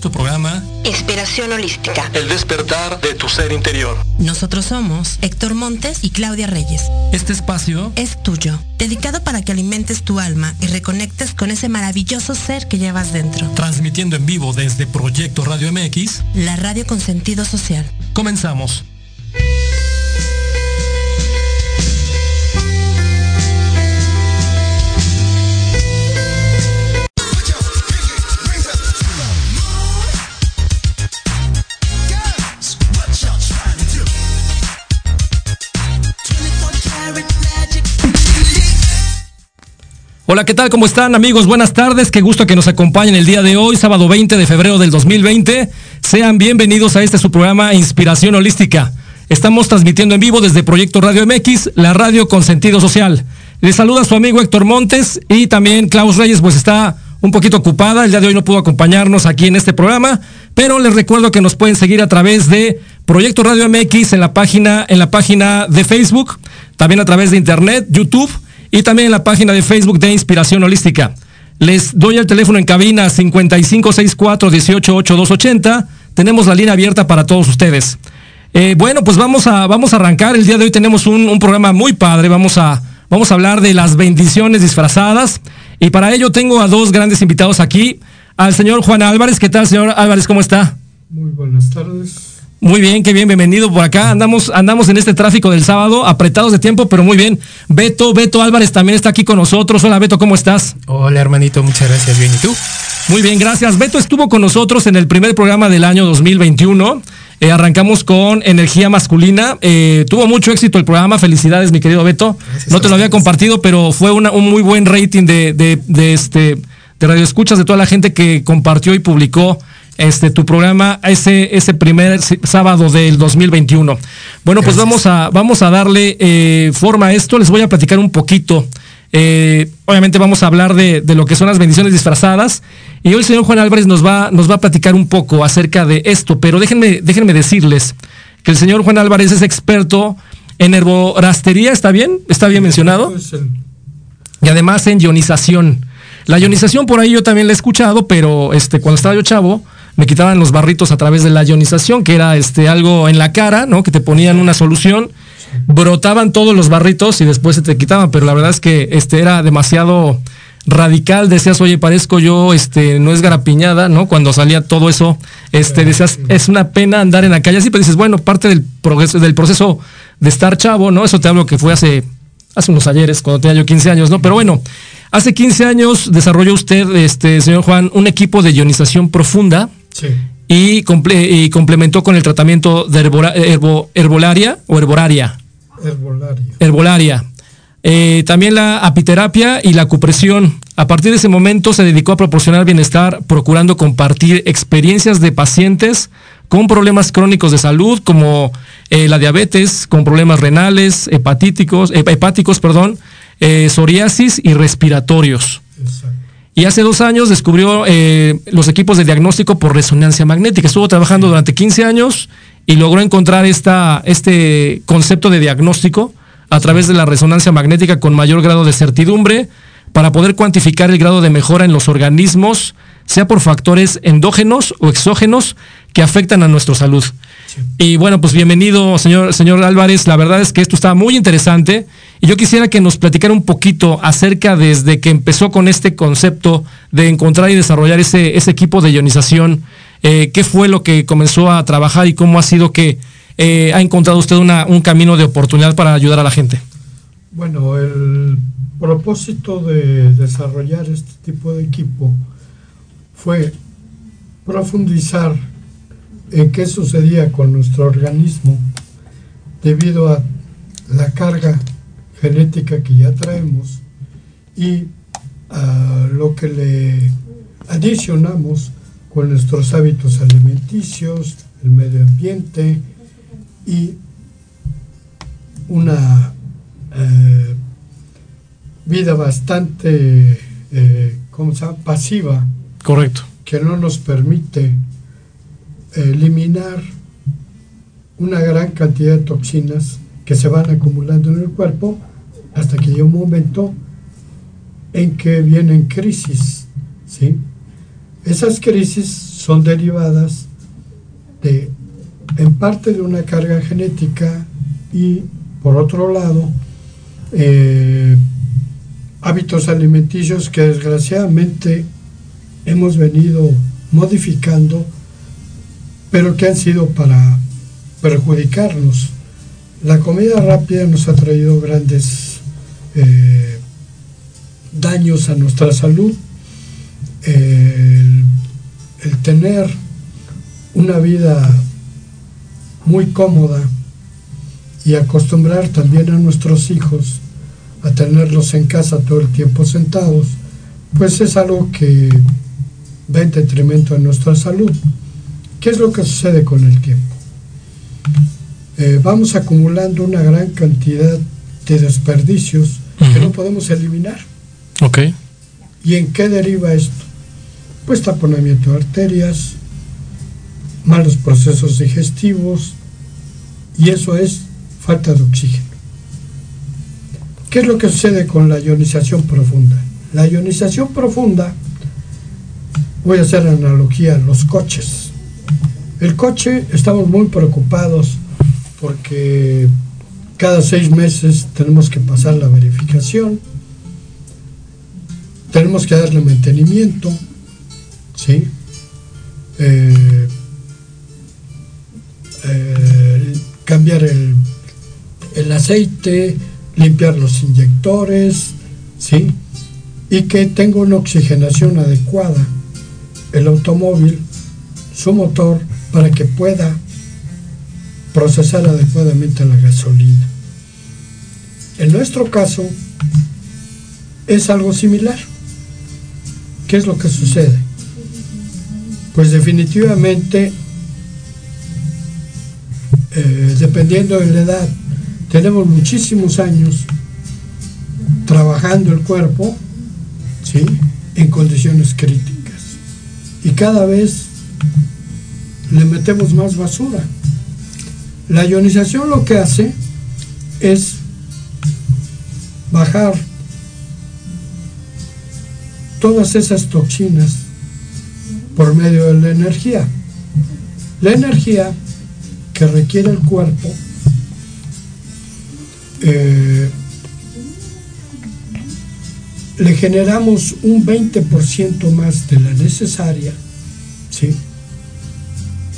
nuestro programa Inspiración Holística. El despertar de tu ser interior. Nosotros somos Héctor Montes y Claudia Reyes. Este espacio es tuyo, dedicado para que alimentes tu alma y reconectes con ese maravilloso ser que llevas dentro. Transmitiendo en vivo desde Proyecto Radio MX, la radio con sentido social. Comenzamos. Hola, ¿qué tal? ¿Cómo están amigos? Buenas tardes, qué gusto que nos acompañen el día de hoy, sábado 20 de febrero del 2020. Sean bienvenidos a este su programa Inspiración Holística. Estamos transmitiendo en vivo desde Proyecto Radio MX, la radio con sentido social. Les saluda su amigo Héctor Montes y también Klaus Reyes, pues está un poquito ocupada, el día de hoy no pudo acompañarnos aquí en este programa, pero les recuerdo que nos pueden seguir a través de Proyecto Radio MX en la página, en la página de Facebook, también a través de Internet, YouTube y también en la página de Facebook de Inspiración Holística. Les doy el teléfono en cabina 5564-188280. Tenemos la línea abierta para todos ustedes. Eh, bueno, pues vamos a, vamos a arrancar. El día de hoy tenemos un, un, programa muy padre. Vamos a, vamos a hablar de las bendiciones disfrazadas. Y para ello tengo a dos grandes invitados aquí. Al señor Juan Álvarez. ¿Qué tal, señor Álvarez? ¿Cómo está? Muy buenas tardes. Muy bien, qué bien, bienvenido por acá. Andamos, andamos en este tráfico del sábado, apretados de tiempo, pero muy bien. Beto, Beto Álvarez también está aquí con nosotros. Hola Beto, ¿cómo estás? Hola hermanito, muchas gracias. Bien, ¿y tú? Muy bien, gracias. Beto estuvo con nosotros en el primer programa del año 2021. Eh, arrancamos con energía masculina. Eh, tuvo mucho éxito el programa. Felicidades, mi querido Beto. Gracias no te lo había compartido, pero fue una, un muy buen rating de, de, de este de radio escuchas de toda la gente que compartió y publicó este tu programa ese ese primer sábado del 2021. Bueno, pues vamos a vamos a darle eh, forma a esto. Les voy a platicar un poquito. Eh, obviamente vamos a hablar de, de, lo que son las bendiciones disfrazadas. Y hoy el señor Juan Álvarez nos va, nos va a platicar un poco acerca de esto, pero déjenme, déjenme decirles que el señor Juan Álvarez es experto en herborastería, ¿está bien? ¿Está bien mencionado? Y además en ionización. La ionización por ahí yo también la he escuchado, pero este, cuando estaba yo chavo, me quitaban los barritos a través de la ionización, que era este algo en la cara, ¿no? Que te ponían una solución, brotaban todos los barritos y después se te quitaban, pero la verdad es que este era demasiado radical, decías, oye, parezco yo, este, no es garapiñada, ¿no? Cuando salía todo eso, este, decías, es una pena andar en la calle así, pero dices, bueno, parte del progreso, del proceso de estar chavo, ¿no? Eso te hablo que fue hace, hace unos ayeres, cuando tenía yo 15 años, ¿no? Pero bueno, hace 15 años desarrolló usted, este, señor Juan, un equipo de ionización profunda, Sí. y, comple y, complementó con el tratamiento de herbora herbo herbolaria o herboraria. Herbolaria. Herbolaria. Eh, también la apiterapia y la cupresión. A partir de ese momento se dedicó a proporcionar bienestar, procurando compartir experiencias de pacientes con problemas crónicos de salud, como eh, la diabetes, con problemas renales, hepatíticos, eh, hepáticos, perdón, psoriasis y respiratorios. Exacto. Y hace dos años descubrió eh, los equipos de diagnóstico por resonancia magnética. Estuvo trabajando durante 15 años y logró encontrar esta, este concepto de diagnóstico a través de la resonancia magnética con mayor grado de certidumbre para poder cuantificar el grado de mejora en los organismos, sea por factores endógenos o exógenos que afectan a nuestra salud. Y bueno, pues bienvenido, señor, señor Álvarez. La verdad es que esto está muy interesante. Y yo quisiera que nos platicara un poquito acerca desde que empezó con este concepto de encontrar y desarrollar ese, ese equipo de ionización. Eh, ¿Qué fue lo que comenzó a trabajar y cómo ha sido que eh, ha encontrado usted una, un camino de oportunidad para ayudar a la gente? Bueno, el propósito de desarrollar este tipo de equipo fue profundizar en qué sucedía con nuestro organismo debido a la carga genética que ya traemos y a lo que le adicionamos con nuestros hábitos alimenticios, el medio ambiente y una eh, vida bastante, eh, ¿cómo se llama? Pasiva. Correcto. Que no nos permite eliminar una gran cantidad de toxinas que se van acumulando en el cuerpo hasta que llega un momento en que vienen crisis, ¿sí? Esas crisis son derivadas de, en parte de una carga genética y, por otro lado, eh, hábitos alimenticios que desgraciadamente hemos venido modificando, pero que han sido para perjudicarnos. La comida rápida nos ha traído grandes eh, daños a nuestra salud. el, el tener una vida muy cómoda y acostumbrar también a nuestros hijos a tenerlos en casa todo el tiempo sentados, pues es algo que va en detrimento de nuestra salud. ¿Qué es lo que sucede con el tiempo? Eh, vamos acumulando una gran cantidad de desperdicios que no podemos eliminar. Ok. ¿Y en qué deriva esto? Pues taponamiento de arterias, malos procesos digestivos, y eso es falta de oxígeno. ¿Qué es lo que sucede con la ionización profunda? La ionización profunda, voy a hacer analogía, los coches. El coche, estamos muy preocupados porque cada seis meses tenemos que pasar la verificación, tenemos que darle mantenimiento, ¿sí? Eh, eh, cambiar el, el, aceite, limpiar los inyectores, ¿sí? Y que tenga una oxigenación adecuada el automóvil, su motor, para que pueda procesar adecuadamente la gasolina. En nuestro caso es algo similar. ¿Qué es lo que sucede? Pues definitivamente, eh, dependiendo de la edad, tenemos muchísimos años trabajando el cuerpo ¿sí? en condiciones críticas. Y cada vez le metemos más basura. La ionización lo que hace es bajar todas esas toxinas por medio de la energía. La energía que requiere el cuerpo eh, le generamos un 20% más de la necesaria.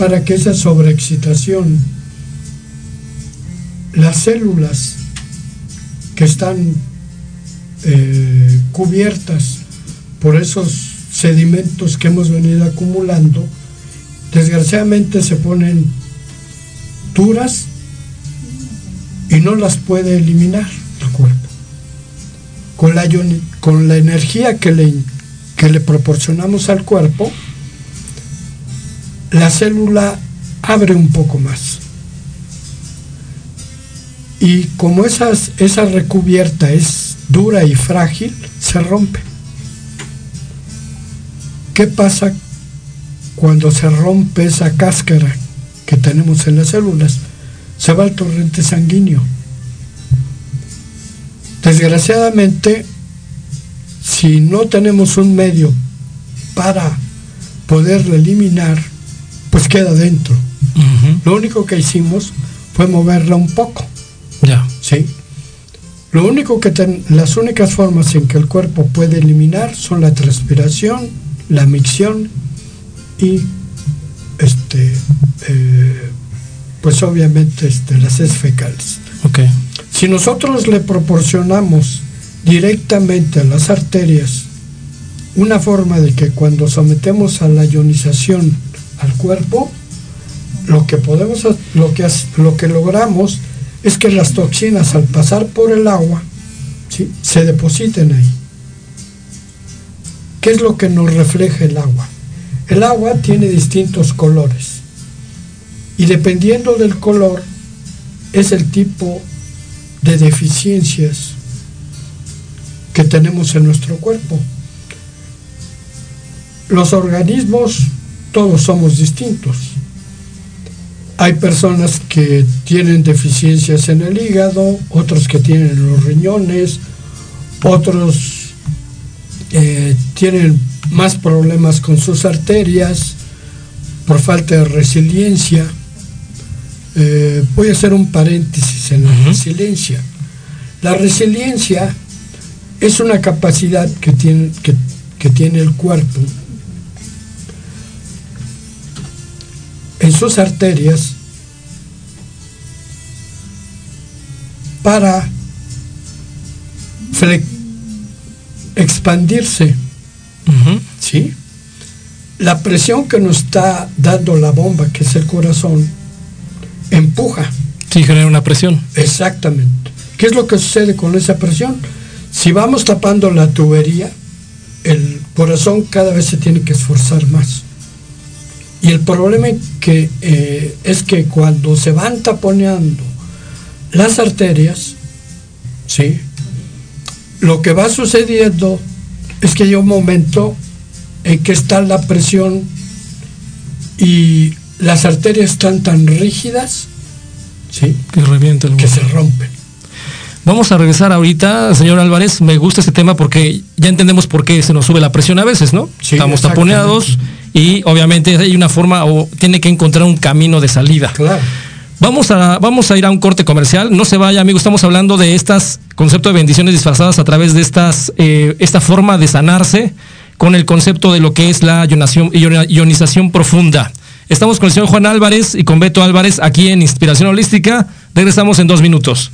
Para que esa sobreexcitación, las células que están eh, cubiertas por esos sedimentos que hemos venido acumulando, desgraciadamente se ponen duras y no las puede eliminar el cuerpo. Con la, con la energía que le, que le proporcionamos al cuerpo, la célula abre un poco más. Y como esa recubierta es dura y frágil, se rompe. ¿Qué pasa cuando se rompe esa cáscara que tenemos en las células? Se va al torrente sanguíneo. Desgraciadamente, si no tenemos un medio para poderlo eliminar, pues queda dentro. Lo único que hicimos fue moverla un poco. Ya. ¿Sí? Lo único que las únicas formas en que el cuerpo puede eliminar son la transpiración, la micción y este eh, pues obviamente este, las heces fecales. Okay. Si nosotros le proporcionamos directamente a las arterias una forma de que cuando sometemos a la ionización al cuerpo, lo que podemos lo que lo que logramos es que las toxinas al pasar por el agua se depositen ahí. ¿Qué es lo que nos refleja el agua? El agua tiene distintos colores y dependiendo del color es el tipo de deficiencias que tenemos en nuestro cuerpo. Los organismos, todos somos distintos. Hay personas que tienen deficiencias en el hígado, otros que tienen los riñones, otros eh, tienen más problemas con sus arterias por falta de resiliencia. Eh, voy a hacer un paréntesis en la resiliencia. La resiliencia es una capacidad que tiene, que tiene el cuerpo en sus arterias para expandirse. ¿Sí? La presión que nos está dando la bomba, que es el corazón, empuja. Sí, genera una presión. Exactamente. ¿Qué es lo que sucede con esa presión? Si vamos tapando la tubería, el corazón cada vez se tiene que esforzar más. Y el problema que, eh, es que cuando se van taponeando las arterias, ¿sí? lo que va sucediendo es que hay un momento en que está la presión y las arterias están tan rígidas ¿sí? que, que se rompen. Vamos a regresar ahorita, señor Álvarez. Me gusta este tema porque ya entendemos por qué se nos sube la presión a veces, ¿no? Estamos taponeados y obviamente hay una forma o tiene que encontrar un camino de salida. Claro. Vamos a, vamos a ir a un corte comercial. No se vaya, amigo. Estamos hablando de estas concepto de bendiciones disfrazadas a través de estas, eh, esta forma de sanarse con el concepto de lo que es la ionización profunda. Estamos con el señor Juan Álvarez y con Beto Álvarez aquí en Inspiración Holística. Regresamos en dos minutos.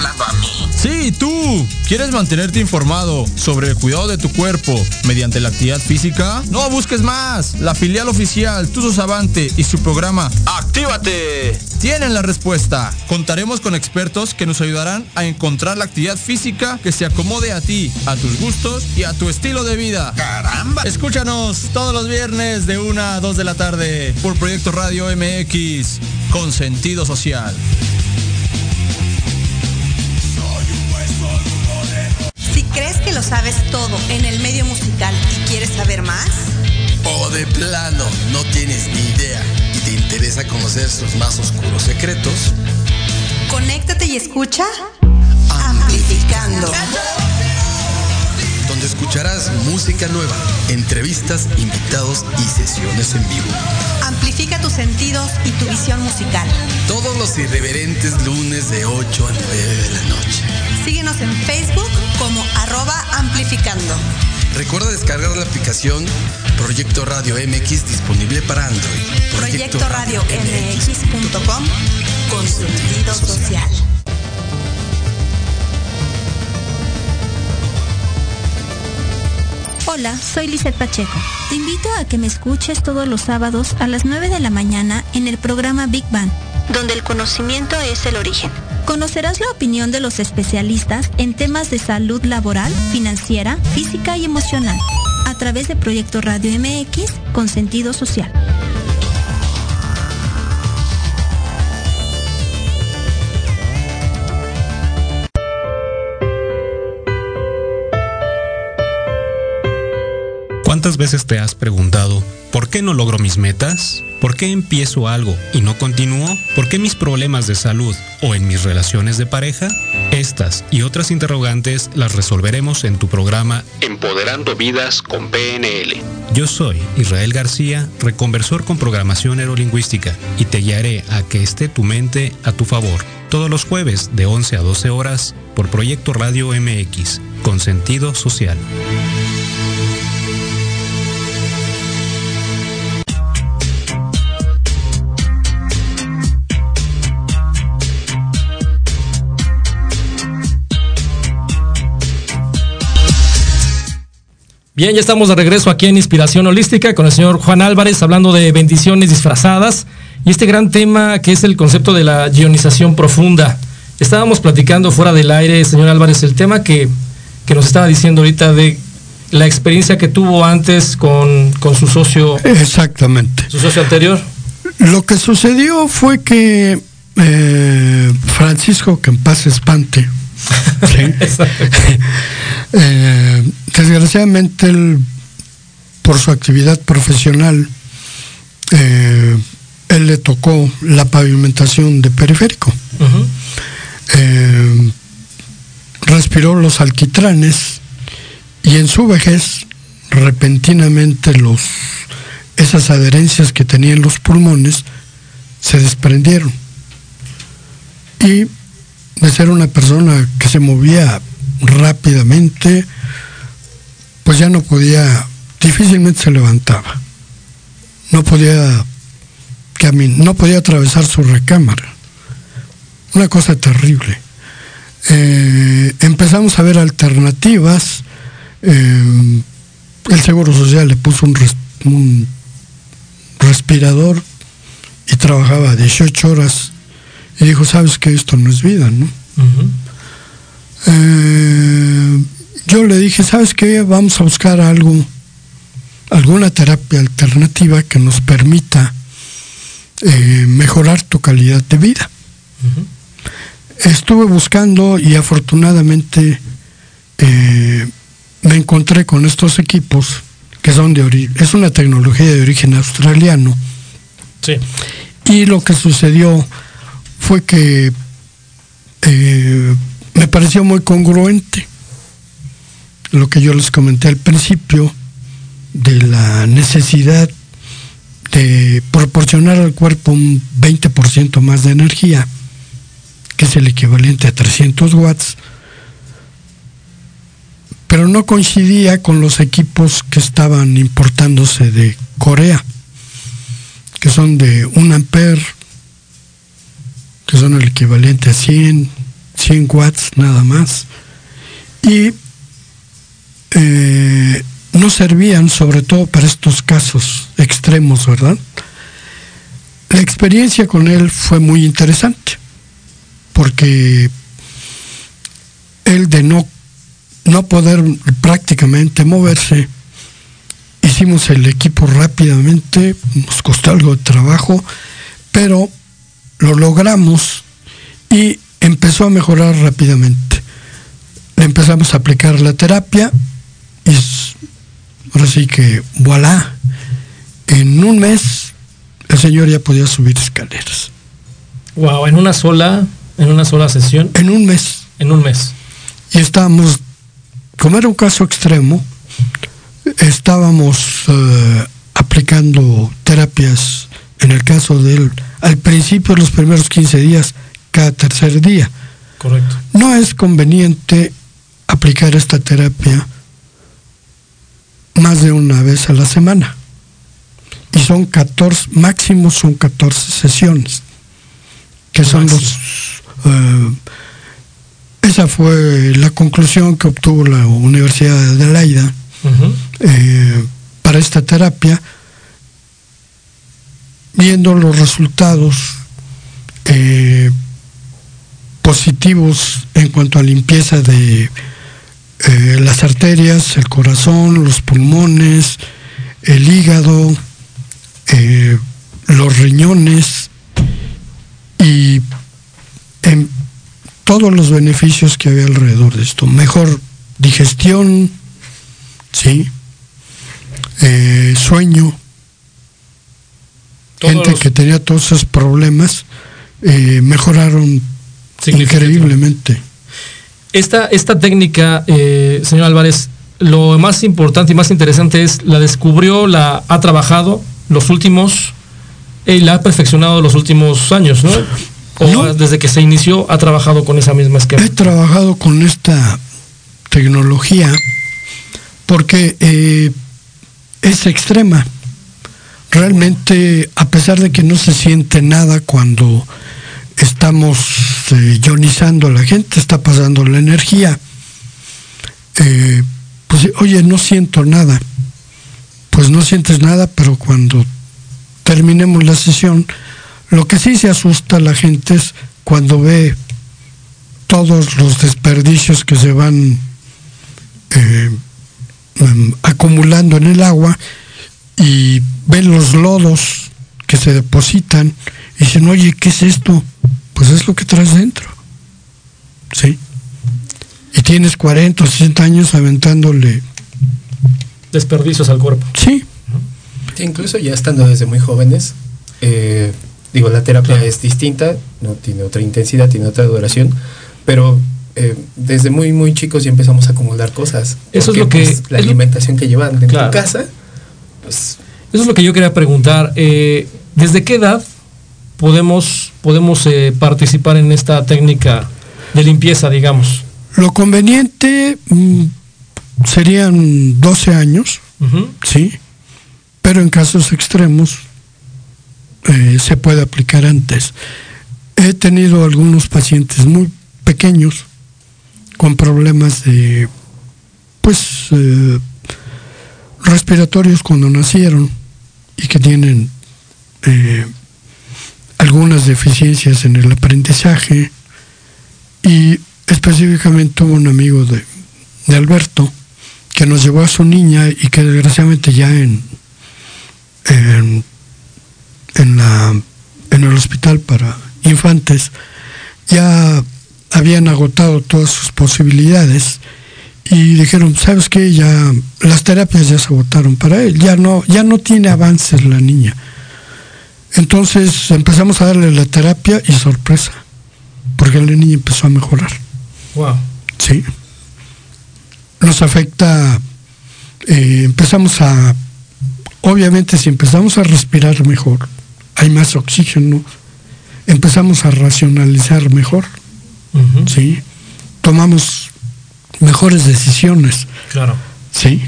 Hablando a mí? Sí, tú. ¿Quieres mantenerte informado sobre el cuidado de tu cuerpo mediante la actividad física? No busques más. La filial oficial Tuzo Savante y su programa Actívate tienen la respuesta. Contaremos con expertos que nos ayudarán a encontrar la actividad física que se acomode a ti, a tus gustos y a tu estilo de vida. ¡Caramba! Escúchanos todos los viernes de 1 a 2 de la tarde por Proyecto Radio MX con sentido social. ¿Crees que lo sabes todo en el medio musical y quieres saber más? O de plano no tienes ni idea y te interesa conocer sus más oscuros secretos. Conéctate y escucha Amplificando. Donde escucharás música nueva, entrevistas, invitados y sesiones en vivo. Amplifica tus sentidos y tu visión musical. Todos los irreverentes lunes de 8 a 9 de la noche. Síguenos en Facebook como arroba amplificando. Recuerda descargar la aplicación Proyecto Radio MX disponible para Android. Proyecto, Radio MX.com con sentido social. Hola, soy Lizeth Pacheco. Te invito a que me escuches todos los sábados a las 9 de la mañana en el programa Big Bang, donde el conocimiento es el origen Conocerás la opinión de los especialistas en temas de salud laboral, financiera, física y emocional a través de Proyecto Radio MX con sentido social. ¿Cuántas veces te has preguntado, ¿por qué no logro mis metas? ¿Por qué empiezo algo y no continúo? ¿Por qué mis problemas de salud o en mis relaciones de pareja? Estas y otras interrogantes las resolveremos en tu programa Empoderando Vidas con PNL. Yo soy Israel García, reconversor con programación neurolingüística, y te guiaré a que esté tu mente a tu favor. Todos los jueves de 11 a 12 horas por Proyecto Radio MX, con sentido social. Bien, ya estamos de regreso aquí en Inspiración Holística con el señor Juan Álvarez hablando de bendiciones disfrazadas y este gran tema que es el concepto de la ionización profunda. Estábamos platicando fuera del aire, señor Álvarez, el tema que, que nos estaba diciendo ahorita de la experiencia que tuvo antes con, con su socio. Exactamente. Su socio anterior. Lo que sucedió fue que eh, Francisco, que en paz espante, eh, desgraciadamente él, por su actividad profesional, eh, él le tocó la pavimentación de periférico. respiró los alquitranes y en su vejez repentinamente los esas adherencias que tenían los pulmones se desprendieron. Y de ser una persona que se movía rápidamente, pues ya no podía, difícilmente se levantaba. No podía no podía atravesar su recámara. Una cosa terrible. Eh, empezamos a ver alternativas. Eh, el Seguro Social le puso un, un respirador y trabajaba 18 horas y dijo, sabes que esto no es vida, ¿no? Eh, yo le dije, ¿sabes qué? Vamos a buscar algo, alguna terapia alternativa que nos permita eh, mejorar tu calidad de vida. Estuve buscando y afortunadamente eh, me encontré con estos equipos que son de origen, es una tecnología de origen australiano. Sí. Y lo que sucedió fue que eh, me pareció muy congruente lo que yo les comenté al principio de la necesidad de proporcionar al cuerpo un 20% más de energía, que es el equivalente a 300 watts, pero no coincidía con los equipos que estaban importándose de Corea, que son de 1 ampere, que son el equivalente a 100, 100 watts nada más, y eh, no servían sobre todo para estos casos extremos, ¿verdad? La experiencia con él fue muy interesante, porque él de no no poder prácticamente moverse, hicimos el equipo rápidamente, nos costó algo de trabajo, pero lo logramos y empezó a mejorar rápidamente. Le empezamos a aplicar la terapia y ahora sí que voilà, en un mes el señor ya podía subir escaleras. Wow, en una sola, en una sola sesión. En un mes. En un mes. Y estábamos como era un caso extremo, estábamos eh, aplicando terapias, en el caso de él, al principio, los primeros 15 días, cada tercer día. Correcto. No es conveniente aplicar esta terapia más de una vez a la semana. Y son 14, máximo son 14 sesiones, que son los... Eh, esa fue la conclusión que obtuvo la Universidad de Leida eh, para esta terapia, viendo los resultados eh, positivos en cuanto a limpieza de eh, las arterias, el corazón, los pulmones, el hígado, los riñones y en, todos los beneficios que había alrededor de esto. Mejor digestión, sí, eh, Gente que tenía todos esos problemas eh, mejoraron increíblemente. Esta, esta técnica, eh, señor Álvarez, lo más importante y más interesante es la descubrió, la ha trabajado los últimos y la ha perfeccionado los últimos años, ¿no? ¿O desde que se inició ha trabajado con esa misma esquema? He trabajado con esta tecnología porque eh, es extrema. Realmente, a pesar de que no se siente nada cuando estamos eh, ionizando a la gente, está pasando la energía. Eh, pues, oye, no siento nada. Pues no sientes nada, pero cuando terminemos la sesión, lo que sí se asusta la gente es cuando ve todos los desperdicios que se van eh, acumulando en el agua y ven los lodos que se depositan y dicen, oye, ¿qué es esto? Pues es lo que traes dentro. ¿Sí? Y tienes 40 o 60 años aventándole desperdicios al cuerpo. Sí. incluso ya estando desde muy jóvenes, eh, digo, la terapia es distinta, no tiene otra intensidad, tiene otra duración, pero eh, desde muy, muy chicos ya empezamos a acumular cosas. Eso es lo que... Pues, la alimentación que llevan en tu casa, pues... Eso es lo que yo quería preguntar. Eh, ¿Desde qué edad podemos, podemos participar en esta técnica de limpieza, digamos? Lo conveniente mm, serían 12 años, sí, pero en casos extremos eh, se puede aplicar antes. He tenido algunos pacientes muy pequeños con problemas de, pues, eh, respiratorios cuando nacieron y que tienen eh, algunas deficiencias en el aprendizaje. Y específicamente un amigo de, Alberto que nos llevó a su niña y que desgraciadamente ya en, en, en el hospital para infantes ya habían agotado todas sus posibilidades y dijeron, ¿sabes qué? Ya las terapias ya se agotaron para él, ya no, ya no tiene avances la niña. Entonces empezamos a darle la terapia y sorpresa, porque la niña empezó a mejorar. Wow. Sí nos afecta, eh, empezamos a, obviamente si empezamos a respirar mejor, hay más oxígeno, empezamos a racionalizar mejor, ¿sí? Tomamos mejores decisiones. Claro. ¿Sí?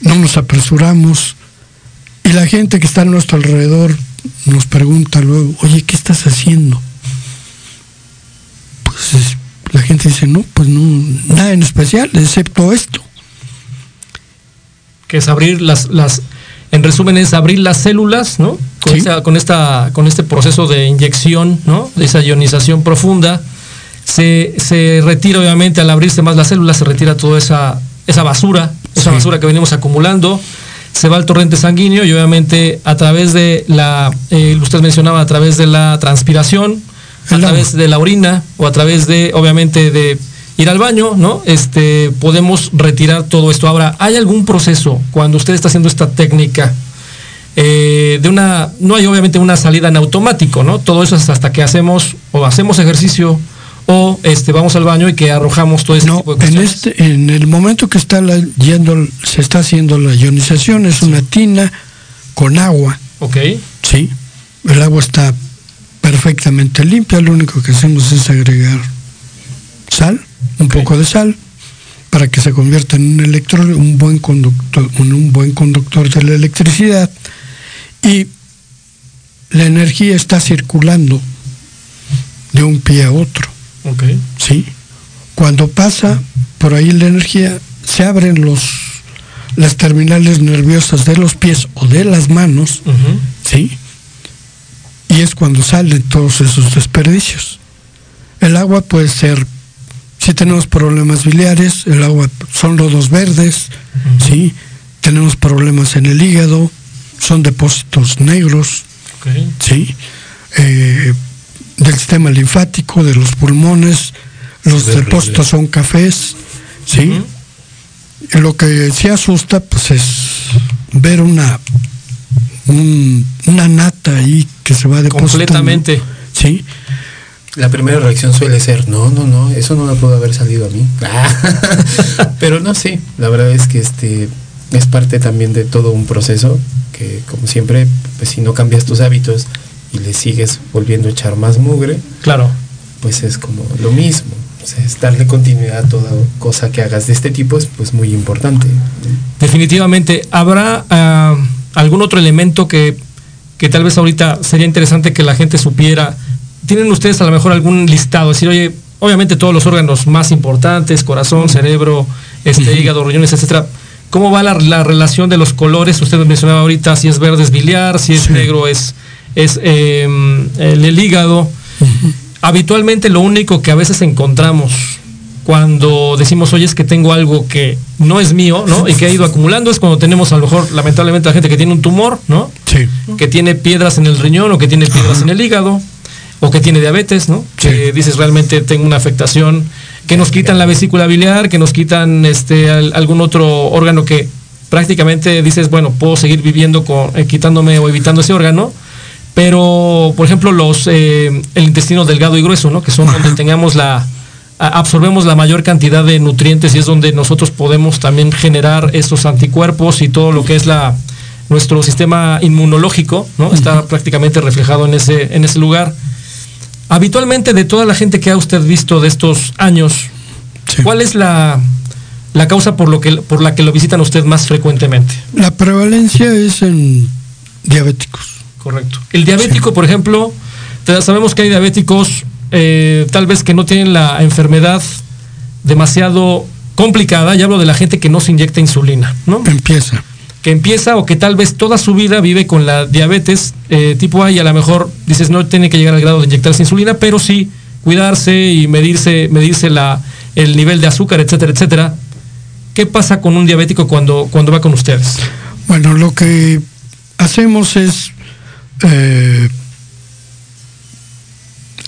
No nos apresuramos. Y la gente que está a nuestro alrededor nos pregunta luego, oye, ¿qué estás haciendo? Pues la gente dice, no, pues no, nada en especial, excepto esto. Que es abrir las, las en resumen es abrir las células, ¿no? Con, con, esta, con este proceso de inyección, ¿no? De esa ionización profunda. Se, se, retira obviamente al abrirse más las células, se retira toda esa, esa basura, esa basura que venimos acumulando, se va al torrente sanguíneo y obviamente a través de la, eh, usted mencionaba, a través de la transpiración, a través de la orina o a través de, obviamente, de ir al baño, ¿no? Este, podemos retirar todo esto. Ahora, ¿hay algún proceso cuando usted está haciendo esta técnica? Eh, de una, no hay obviamente una salida en automático, ¿no? Todo eso es hasta que hacemos o hacemos ejercicio o este vamos al baño y que arrojamos todo este tipo de En, este, en el momento que está yendo, se está haciendo la ionización, es una tina con agua. Ok. Sí. El agua está perfectamente limpia, lo único que hacemos es agregar sal, un poco de sal, para que se convierta en un electrón, un buen conductor, un buen conductor de la electricidad, y la energía está circulando de un pie a otro. ¿Sí? Cuando pasa por ahí la energía, se abren los las terminales nerviosas de los pies o de las manos, ¿sí? y es cuando salen todos esos desperdicios. El agua puede ser, si tenemos problemas biliares, el agua son lodos verdes, ¿sí? tenemos problemas en el hígado, son depósitos negros, ¿sí? Eh, del sistema linfático, de los pulmones, los depósitos son cafés, ¿sí? y lo que sí asusta pues es ver una una nata ahí que se va depositando. Completamente. Sí. La primera reacción suele ser, no, no, no, eso no me pudo haber salido a mí. Pero no, sí, la verdad es que este es parte también de todo un proceso que, como siempre, pues si no cambias tus hábitos y le sigues volviendo a echar más mugre, claro, pues es como lo mismo. O sea, es darle continuidad a toda cosa que hagas de este tipo es pues muy importante. Definitivamente, habrá ah, algún otro elemento que, tal vez ahorita sería interesante que la gente supiera. ¿Tienen ustedes a lo mejor algún listado? decir, oye, obviamente todos los órganos más importantes, corazón, cerebro, este, hígado, riñones, etcétera. ¿Cómo va la, relación de los colores? Usted mencionaba ahorita si es verde es biliar, si es negro es, es em, el, hígado. Habitualmente lo único que a veces encontramos cuando decimos, oye, es que tengo algo que no es mío, ¿no? Y que ha ido acumulando, es cuando tenemos a lo mejor, lamentablemente, la gente que tiene un tumor, ¿no? Sí. Que tiene piedras en el riñón o que tiene piedras en el hígado o que tiene diabetes, ¿no? Que dices, realmente tengo una afectación, que nos quitan la vesícula biliar, que nos quitan este, algún otro órgano que prácticamente dices, bueno, puedo seguir viviendo con, eh, quitándome o evitando ese órgano, pero, por ejemplo, los, eh, el intestino delgado y grueso, ¿no? Que son donde tengamos la, absorbemos la mayor cantidad de nutrientes y es donde nosotros podemos también generar estos anticuerpos y todo lo que es la nuestro sistema inmunológico, ¿no? Está prácticamente reflejado en ese, en ese lugar. Habitualmente de toda la gente que ha usted visto de estos años, ¿cuál es la, la causa por, lo que, por la que lo visitan usted más frecuentemente? La prevalencia es en diabéticos. Correcto. El diabético, por ejemplo, sabemos que hay diabéticos eh, tal vez que no tienen la enfermedad demasiado complicada, ya hablo de la gente que no se inyecta insulina, ¿no? Empieza. Que empieza o que tal vez toda su vida vive con la diabetes eh, tipo A y a lo mejor dices no tiene que llegar al grado de inyectarse insulina, pero sí cuidarse y medirse, medirse la, el nivel de azúcar, etcétera, etcétera. ¿Qué pasa con un diabético cuando, cuando va con ustedes? Bueno, lo que hacemos es eh,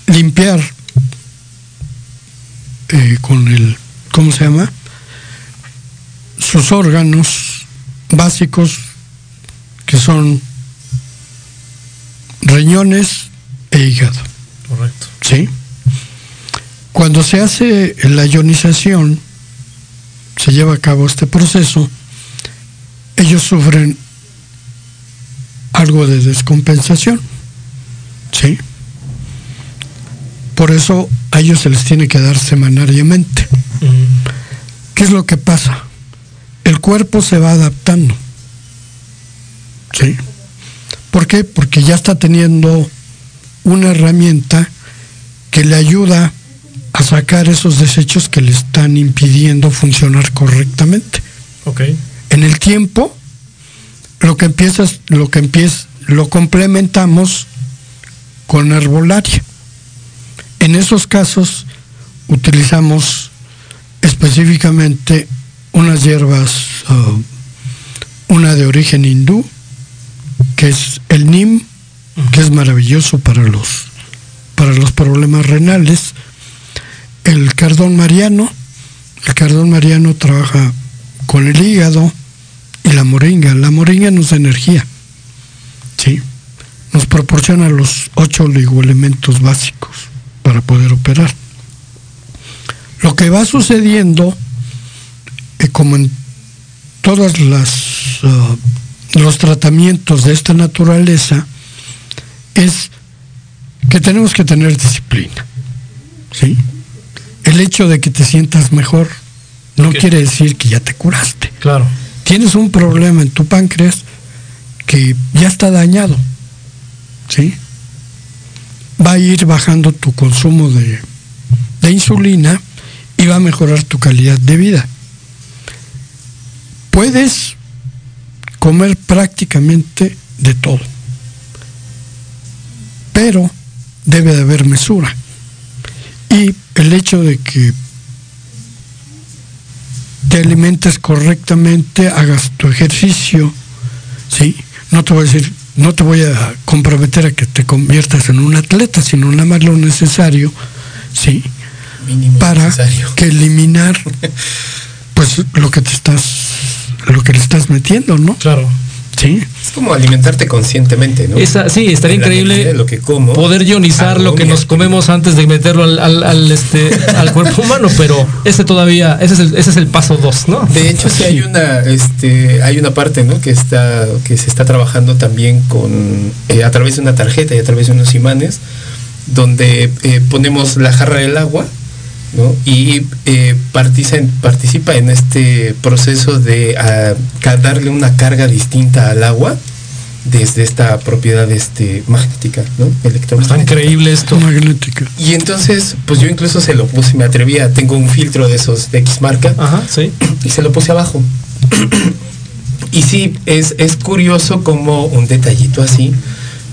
limpiar eh, con el, ¿cómo se llama? Sus órganos básicos, que son riñones e hígado. Correcto. ¿Sí? Cuando se hace la ionización, se lleva a cabo este proceso, ellos sufren algo de descompensación. ¿Sí? Por eso a ellos se les tiene que dar semanariamente. ¿Qué es lo que pasa? El cuerpo se va adaptando. ¿Sí? ¿Por qué? Porque ya está teniendo una herramienta que le ayuda a sacar esos desechos que le están impidiendo funcionar correctamente. Okay. En el tiempo, lo que empiezas, lo que empieza, lo complementamos con herbolaria. En esos casos utilizamos específicamente unas hierbas, uh, una de origen hindú, que es el NIM, que es maravilloso para los, para los problemas renales, el cardón mariano, el cardón mariano trabaja con el hígado moringa. La moringa nos da energía, ¿sí? nos proporciona los ocho oligoelementos básicos para poder operar. Lo que va sucediendo, eh, como en todos las, uh, los tratamientos de esta naturaleza, es que tenemos que tener disciplina. ¿sí? El hecho de que te sientas mejor no quiere decir que ya te curaste. Claro. Tienes un problema en tu páncreas que ya está dañado. ¿Sí? va a ir bajando tu consumo de, insulina y va a mejorar tu calidad de vida. Puedes comer prácticamente de todo, pero debe de haber mesura. Y el hecho de que te alimentes correctamente, hagas tu ejercicio, ¿sí? No te voy a decir no te voy a comprometer a que te conviertas en un atleta, sino nada más lo necesario, sí, para que eliminar pues lo que te estás, lo que le estás metiendo, ¿no? Claro. Sí. Es como alimentarte conscientemente, ¿no? sí, estaría increíble lo que como, poder ionizar lo que nos comemos antes de meterlo al, este, al cuerpo humano, pero ese todavía, ese es el, ese es el paso dos, ¿no? De hecho, sí hay una, este, hay una parte, ¿no? Que está, que se está trabajando también con, eh, a través de una tarjeta y a través de unos imanes, donde eh, ponemos la jarra del agua y eh, participa, en este proceso de darle una carga distinta al agua desde esta propiedad este, magnética, ¿no? Está increíble esto. Magnética. Y entonces, pues yo incluso se lo puse, me atrevía, tengo un filtro de esos de X marca, y se lo puse abajo. y sí, es, es curioso como un detallito así,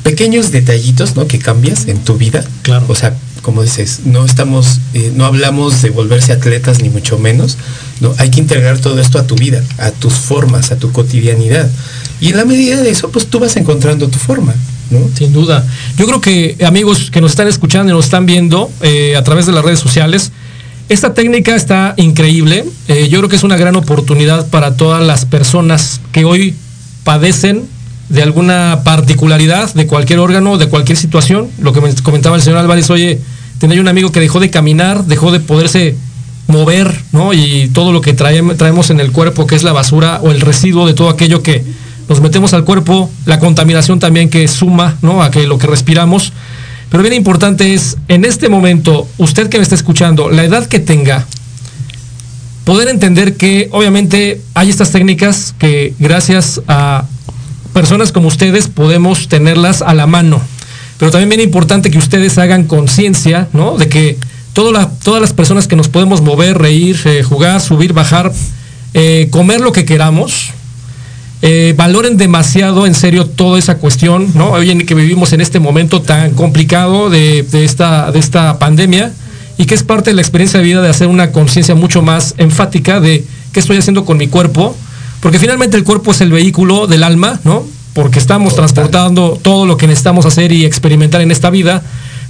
pequeños detallitos, ¿no? Que cambias en tu vida. Claro. O sea, como dices, no estamos, eh, no hablamos de volverse atletas ni mucho menos, no, hay que integrar todo esto a tu vida, a tus formas, a tu cotidianidad. Y en la medida de eso, pues tú vas encontrando tu forma. ¿no? Sin duda. Yo creo que amigos que nos están escuchando y nos están viendo eh, a través de las redes sociales, esta técnica está increíble. Eh, yo creo que es una gran oportunidad para todas las personas que hoy padecen de alguna particularidad de cualquier órgano, de cualquier situación. Lo que me comentaba el señor Álvarez, oye, tenía un amigo que dejó de caminar, dejó de poderse mover, ¿no? Y todo lo que traemos en el cuerpo, que es la basura o el residuo de todo aquello que nos metemos al cuerpo, la contaminación también que suma, ¿no? A que lo que respiramos. Pero bien importante es, en este momento, usted que me está escuchando, la edad que tenga, poder entender que obviamente hay estas técnicas que gracias a personas como ustedes podemos tenerlas a la mano. Pero también bien importante que ustedes hagan conciencia, ¿no? De que todas las personas que nos podemos mover, reír, eh, jugar, subir, bajar, eh, comer lo que queramos, eh, valoren demasiado en serio toda esa cuestión, ¿no? Hoy en que vivimos en este momento tan complicado de, esta, de esta pandemia y que es parte de la experiencia de vida de hacer una conciencia mucho más enfática de qué estoy haciendo con mi cuerpo, porque finalmente el cuerpo es el vehículo del alma, ¿no? Porque estamos transportando todo lo que necesitamos hacer y experimentar en esta vida,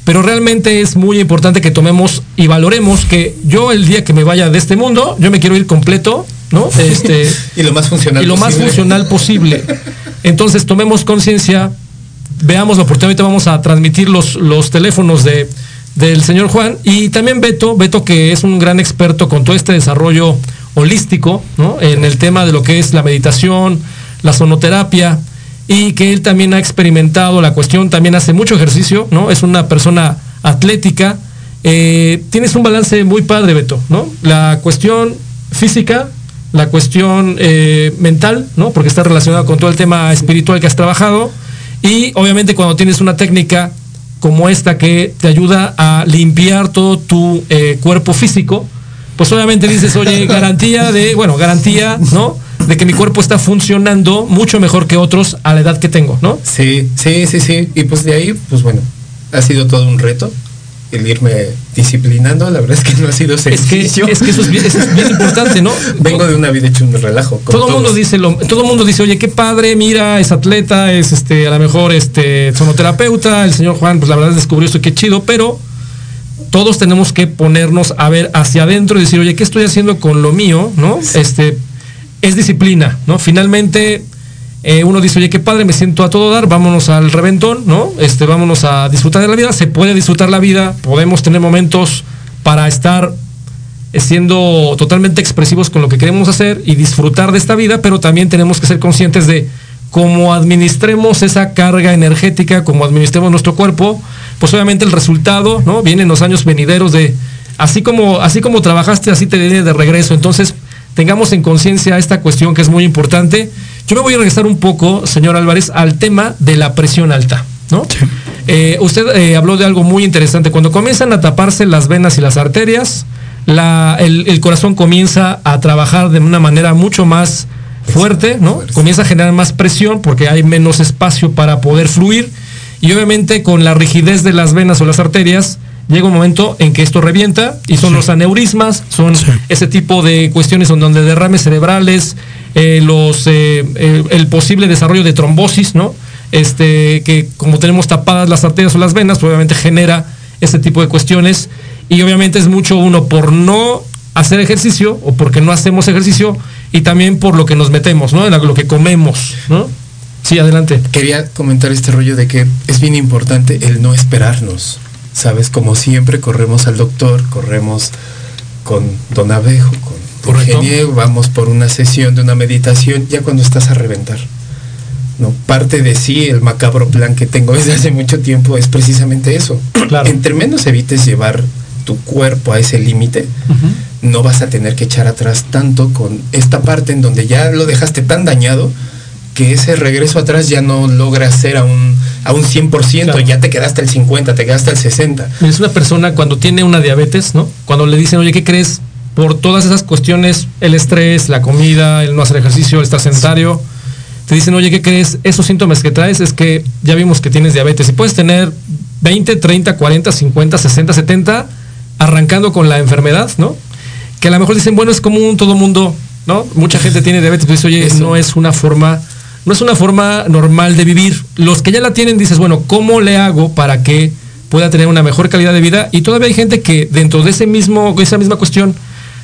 pero realmente es muy importante que tomemos y valoremos que yo el día que me vaya de este mundo, yo me quiero ir completo, ¿no? Este, y lo más funcional y lo posible. más funcional posible. Entonces tomemos conciencia, veamos la oportunidad, vamos a transmitir los, los teléfonos de, del señor Juan y también Beto, Beto que es un gran experto con todo este desarrollo holístico, ¿no? En el tema de lo que es la meditación, la sonoterapia y que él también ha experimentado la cuestión, también hace mucho ejercicio, ¿no? Es una persona atlética. Eh, tienes un balance muy padre, Beto, ¿no? La cuestión física, la cuestión eh, mental, ¿no? Porque está relacionado con todo el tema espiritual que has trabajado. Y obviamente cuando tienes una técnica como esta que te ayuda a limpiar todo tu eh, cuerpo físico, pues obviamente dices, oye, garantía de, bueno, garantía, ¿no? De que mi cuerpo está funcionando mucho mejor que otros a la edad que tengo, ¿no? Sí, sí, sí, sí. Y pues de ahí, pues bueno, ha sido todo un reto el irme disciplinando, la verdad es que no ha sido sencillo. Es que, eso, es bien, importante, ¿no? Vengo de una vida hecho un relajo. Todo el mundo dice lo, todo mundo dice, oye, qué padre, mira, es atleta, es este, a lo mejor este sonoterapeuta, el señor Juan, pues la verdad descubrió esto, qué chido, pero todos tenemos que ponernos a ver hacia adentro y decir, oye, ¿qué estoy haciendo con lo mío? ¿No? Este, es disciplina, ¿no? Finalmente, eh, uno dice, oye, qué padre, me siento a todo dar, vámonos al reventón, ¿no? Este, vámonos a disfrutar de la vida, se puede disfrutar la vida, podemos tener momentos para estar eh, siendo totalmente expresivos con lo que queremos hacer y disfrutar de esta vida, pero también tenemos que ser conscientes de cómo administremos esa carga energética, cómo administremos nuestro cuerpo, pues obviamente el resultado, ¿no? Viene en los años venideros de así como así como trabajaste, así te viene de regreso. Entonces, tengamos en conciencia esta cuestión que es muy importante. Yo me voy a regresar un poco, señor Álvarez, al tema de la presión alta. ¿no? Eh, usted eh, habló de algo muy interesante. Cuando comienzan a taparse las venas y las arterias, el, corazón comienza a trabajar de una manera mucho más fuerte, ¿no? Comienza a generar más presión porque hay menos espacio para poder fluir. Y obviamente con la rigidez de las venas o las arterias, llega un momento en que esto revienta y son los aneurismas, son ese tipo de cuestiones donde derrames cerebrales, eh, los, eh, el, posible desarrollo de trombosis, ¿no? Este, que como tenemos tapadas las arterias o las venas, pues obviamente genera ese tipo de cuestiones y obviamente es mucho uno por no hacer ejercicio o porque no hacemos ejercicio y también por lo que nos metemos, ¿no? En lo que comemos, ¿no? Sí, adelante. Quería comentar este rollo de que es bien importante el no esperarnos. ¿Sabes? Como siempre corremos al doctor, corremos con Don Abejo, con ingeniero, vamos por una sesión de una meditación, ya cuando estás a reventar. ¿no? Parte de sí, el macabro plan que tengo desde hace mucho tiempo es precisamente eso. Entre menos evites llevar tu cuerpo a ese límite, no vas a tener que echar atrás tanto con esta parte en donde ya lo dejaste tan dañado que ese regreso atrás ya no logra ser a un, a un 100%, ya te quedaste al 50, te quedaste al 60. Es una persona cuando tiene una diabetes, ¿no? Cuando le dicen, oye, ¿qué crees? Por todas esas cuestiones, el estrés, la comida, el no hacer ejercicio, el estar sedentario, te dicen, oye, ¿qué crees? Esos síntomas que traes es que ya vimos que tienes diabetes y puedes tener 20, 30, 40, 50, 60, 70, arrancando con la enfermedad, ¿no? Que a lo mejor dicen, bueno, es común, todo mundo, ¿no? Mucha gente tiene diabetes, pues oye, no es una forma, no es una forma normal de vivir. Los que ya la tienen, dices, bueno, ¿cómo le hago para que pueda tener una mejor calidad de vida? Y todavía hay gente que dentro de ese mismo, esa misma cuestión,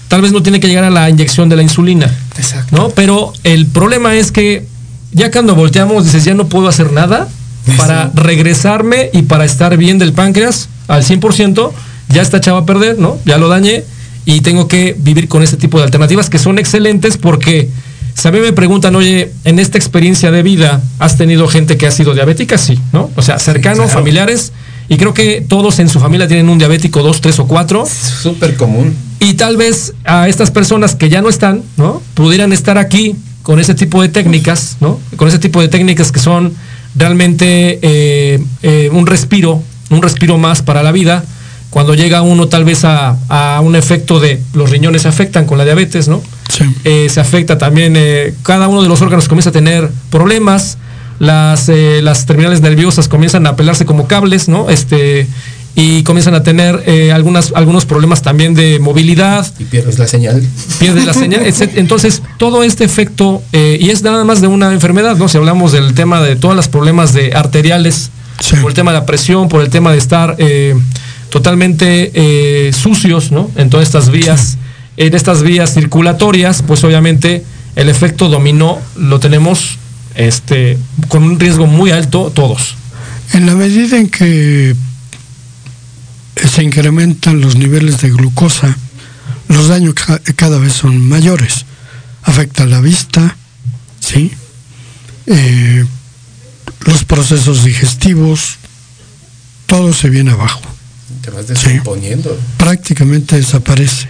tal vez no tiene que llegar a la inyección de la insulina. Exacto. ¿No? Pero el problema es que ya cuando volteamos dices, ya no puedo hacer nada para regresarme y para estar bien del páncreas al 100%, ya está echado a perder, ¿no? Ya lo dañé y tengo que vivir con este tipo de alternativas que son excelentes porque si a mí me preguntan, oye, en esta experiencia de vida, ¿has tenido gente que ha sido diabética? Sí, ¿no? O sea, cercanos, familiares, y creo que todos en su familia tienen un diabético, dos, tres o cuatro. Súper común. Y tal vez a estas personas que ya no están, ¿no? Pudieran estar aquí con ese tipo de técnicas, ¿no? Con ese tipo de técnicas que son realmente eh, eh, un respiro, un respiro más para la vida. Cuando llega uno tal vez a, a un efecto de los riñones se afectan con la diabetes, ¿no? Eh, se afecta también, cada uno de los órganos comienza a tener problemas, las, las terminales nerviosas comienzan a pelarse como cables, ¿no? Este, y comienzan a tener eh, algunas, algunos problemas también de movilidad. Y pierdes la señal. Pierdes la señal. Entonces, todo este efecto, eh, y es nada más de una enfermedad, ¿no? Si hablamos del tema de todos los problemas de arteriales, por el tema de la presión, por el tema de estar eh, totalmente sucios, ¿no? En todas estas vías, en estas vías circulatorias, pues obviamente el efecto dominó lo tenemos este, con un riesgo muy alto todos. En la medida en que se incrementan los niveles de glucosa, los daños cada vez son mayores. Afecta la vista, ¿sí? Eh, los procesos digestivos, todo se viene abajo. Te vas descomponiendo. Prácticamente desaparece.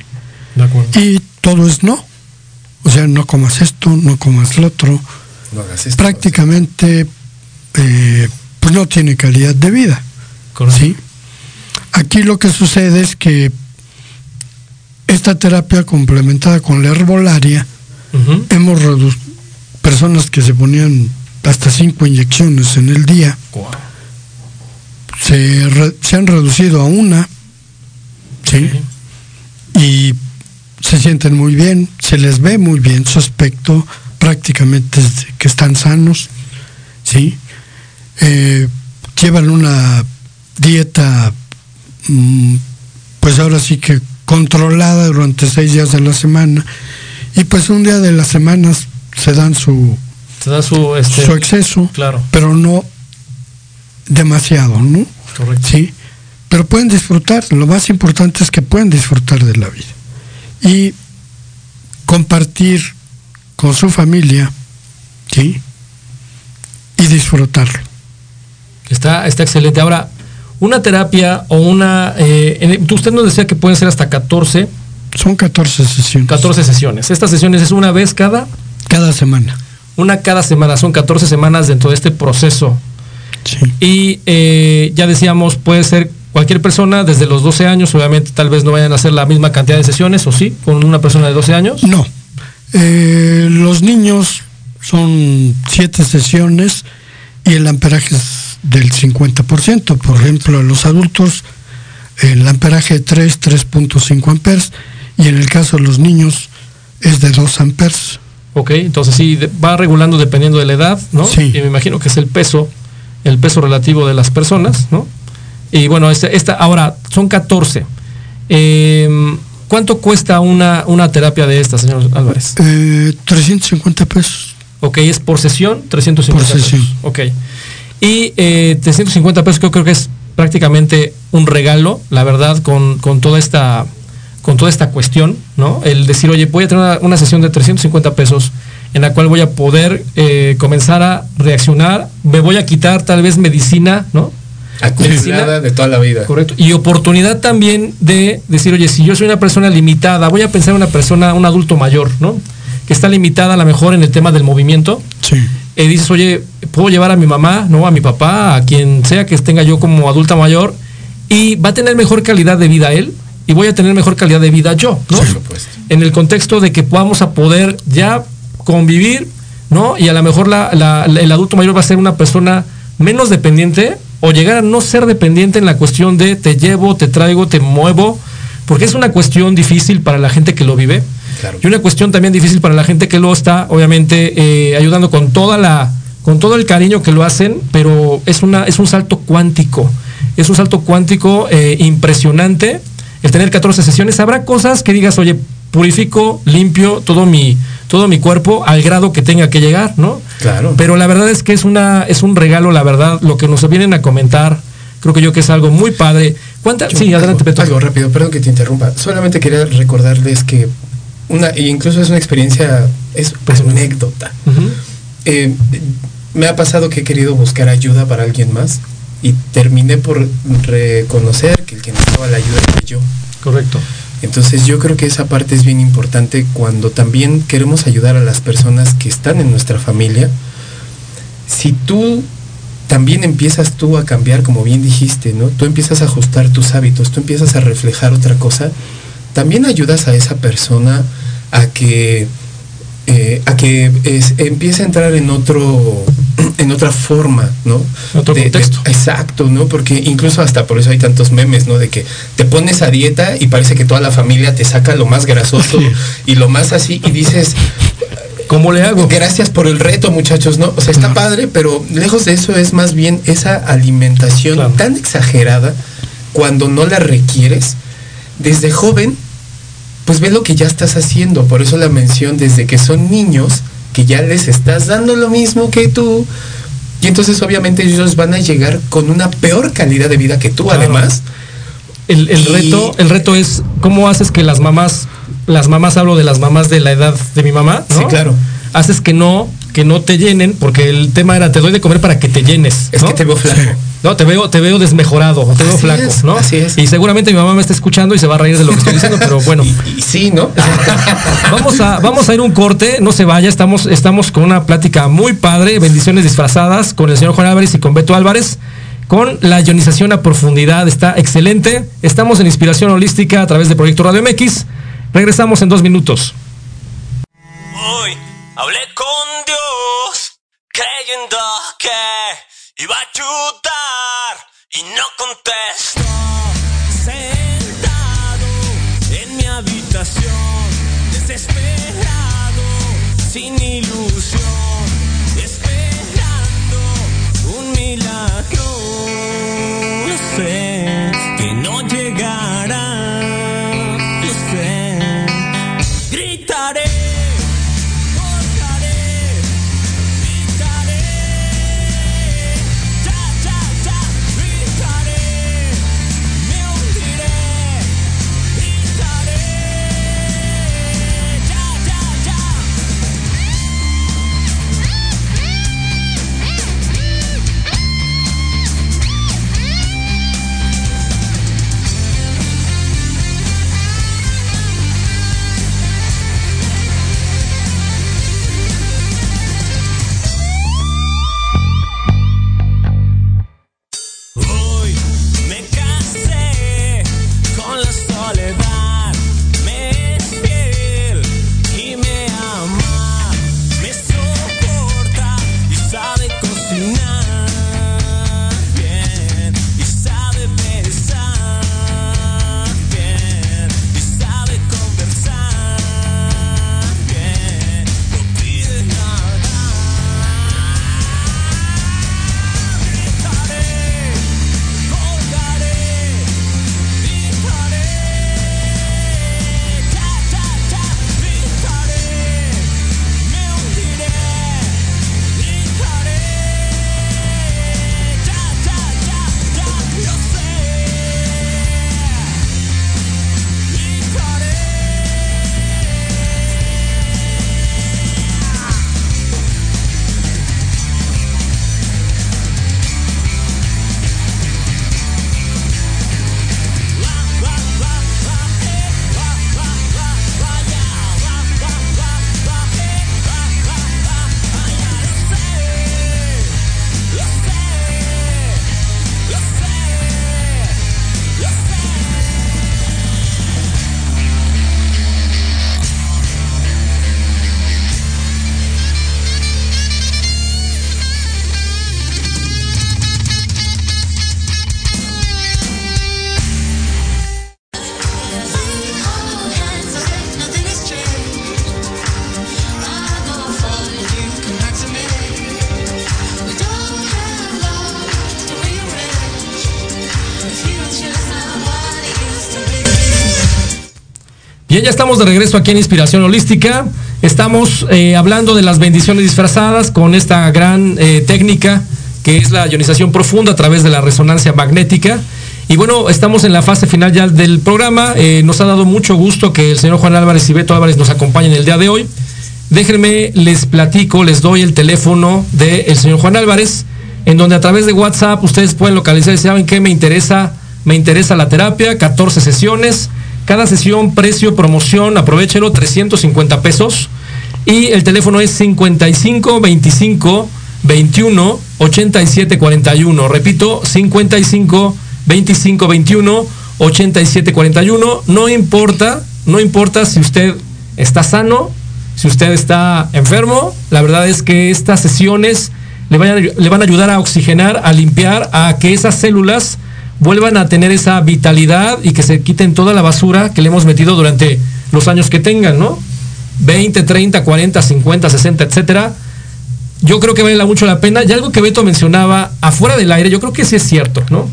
Y todo es no. O sea, no comas esto, no comas lo otro. No hagas esto, Prácticamente, eh, pues no tiene calidad de vida. ¿sí? Aquí lo que sucede es que esta terapia complementada con la herbolaria, hemos reducido personas que se ponían hasta cinco inyecciones en el día, se, se, han reducido a una, ¿sí? Y se sienten muy bien, se les ve muy bien su aspecto, prácticamente que están sanos, ¿sí? Eh, llevan una dieta Mm, pues ahora sí que controlada durante seis días de la semana y pues un día de las semanas se dan su se da su, este, su exceso claro. pero no demasiado no correcto. Sí pero pueden disfrutar lo más importante es que pueden disfrutar de la vida y compartir con su familia sí y disfrutarlo está está excelente ahora una terapia o una... Eh, usted nos decía que pueden ser hasta 14. Son 14 sesiones. 14 sesiones. Estas sesiones es una vez cada... Cada semana. Una cada semana. Son 14 semanas dentro de este proceso. Sí. Y eh, ya decíamos, puede ser cualquier persona desde los 12 años. Obviamente tal vez no vayan a hacer la misma cantidad de sesiones, ¿o sí? Con una persona de 12 años. No. Eh, los niños son 7 sesiones y el amperaje es del 50%. Por ejemplo, a los adultos el amperaje 3, 3.5 amperes y en el caso de los niños es de 2 amperes. Ok, entonces sí, va regulando dependiendo de la edad, ¿no? Sí. Y me imagino que es el peso, el peso relativo de las personas, ¿no? Y bueno, esta, ahora son 14. Em, ¿Cuánto cuesta una, una terapia de esta, señor Álvarez? Eh, 350 pesos. Ok, es por sesión, 350 por sesión. pesos. Ok. Y eh, 350 pesos creo, que es prácticamente un regalo, la verdad, con, toda esta con toda esta cuestión, ¿no? El decir, oye, voy a tener una, sesión de 350 pesos en la cual voy a poder eh, comenzar a reaccionar, me voy a quitar tal vez medicina, ¿no? Acumulada de toda la vida. Correcto. Y oportunidad también de decir, oye, si yo soy una persona limitada, voy a pensar en una persona, un adulto mayor, ¿no? Que está limitada a lo mejor en el tema del movimiento. Sí. Eh, dices, oye, puedo llevar a mi mamá, no a mi papá, a quien sea que tenga yo como adulta mayor, y va a tener mejor calidad de vida él, y voy a tener mejor calidad de vida yo, ¿no? En el contexto de que podamos a poder ya convivir, ¿no? Y a lo mejor la, el adulto mayor va a ser una persona menos dependiente, o llegar a no ser dependiente en la cuestión de te llevo, te traigo, te muevo, porque es una cuestión difícil para la gente que lo vive. Y una cuestión también difícil para la gente que lo está, obviamente, eh, ayudando con toda la, con todo el cariño que lo hacen, pero es una, es un salto cuántico, es un salto cuántico eh, impresionante el tener 14 sesiones. Habrá cosas que digas, oye, purifico, limpio todo mi, todo mi cuerpo al grado que tenga que llegar, ¿no? Claro. Pero la verdad es que es una, es un regalo, la verdad, lo que nos vienen a comentar. Creo que yo que es algo muy padre. ¿Cuántas? Sí, adelante, Peto. Algo rápido, perdón que te interrumpa. Solamente quería recordarles que una, incluso es una experiencia, es pues, una anécdota. Eh, me ha pasado que he querido buscar ayuda para alguien más y terminé por reconocer que el que necesitaba la ayuda era yo. Correcto. Entonces yo creo que esa parte es bien importante cuando también queremos ayudar a las personas que están en nuestra familia. Si tú también empiezas tú a cambiar, como bien dijiste, ¿no? Tú empiezas a ajustar tus hábitos, tú empiezas a reflejar otra cosa, también ayudas a esa persona a que, eh, a que empiece a entrar en otro en otra forma, ¿no? Otro contexto. exacto, ¿no? Porque incluso hasta por eso hay tantos memes, ¿no? De que te pones a dieta y parece que toda la familia te saca lo más grasoso y lo más así y dices, ¿Cómo le hago? Gracias por el reto, muchachos, ¿no? O sea, está padre, pero lejos de eso es más bien esa alimentación tan exagerada cuando no la requieres. Desde joven pues ve lo que ya estás haciendo. Por eso la mención desde que son niños, que ya les estás dando lo mismo que tú. Y entonces obviamente ellos van a llegar con una peor calidad de vida que tú además. El, reto, el reto es cómo haces que las mamás, las mamás hablo de las mamás de la edad de mi mamá, ¿no? Sí, claro. Haces que no, que no te llenen, porque el tema era te doy de comer para que te llenes. Es que te veo flaco. No, te veo, te veo desmejorado, te veo flaco, ¿no? Así es. Y seguramente mi mamá me está escuchando y se va a reír de lo que estoy diciendo, pero bueno. Y, sí, ¿no? vamos a, vamos a ir un corte, no se vaya, estamos, estamos con una plática muy padre, bendiciones disfrazadas con el señor Juan Álvarez y con Beto Álvarez. Con la ionización a profundidad, está excelente. Estamos en Inspiración Holística a través de Proyecto Radio MX. Regresamos en dos minutos. Hoy hablé con Dios, creyendo que iba a ayudar y no contestó. Sentado estamos de regreso aquí en Inspiración Holística. Estamos eh, hablando de las bendiciones disfrazadas con esta gran eh, técnica que es la ionización profunda a través de la resonancia magnética. Y bueno, estamos en la fase final ya del programa. Eh, nos ha dado mucho gusto que el señor Juan Álvarez y Beto Álvarez nos acompañen el día de hoy. Déjenme, les platico, les doy el teléfono del señor Juan Álvarez, en donde a través de WhatsApp ustedes pueden localizar y saben que me interesa, me interesa la terapia, 14 sesiones cada sesión, precio, promoción, aprovechelo, 350 pesos. Y el teléfono es 55 25 21 87 41. Repito, 55 25 21 87 41. No importa, no importa si usted está sano, si usted está enfermo. La verdad es que estas sesiones le le van a ayudar a oxigenar, a limpiar, a que esas células vuelvan a tener esa vitalidad y que se quiten toda la basura que le hemos metido durante los años que tengan, ¿no? 20, 30, 40, 50, 60, etcétera. Yo creo que vale mucho la pena. Y algo que Beto mencionaba afuera del aire, yo creo que sí es cierto, ¿no?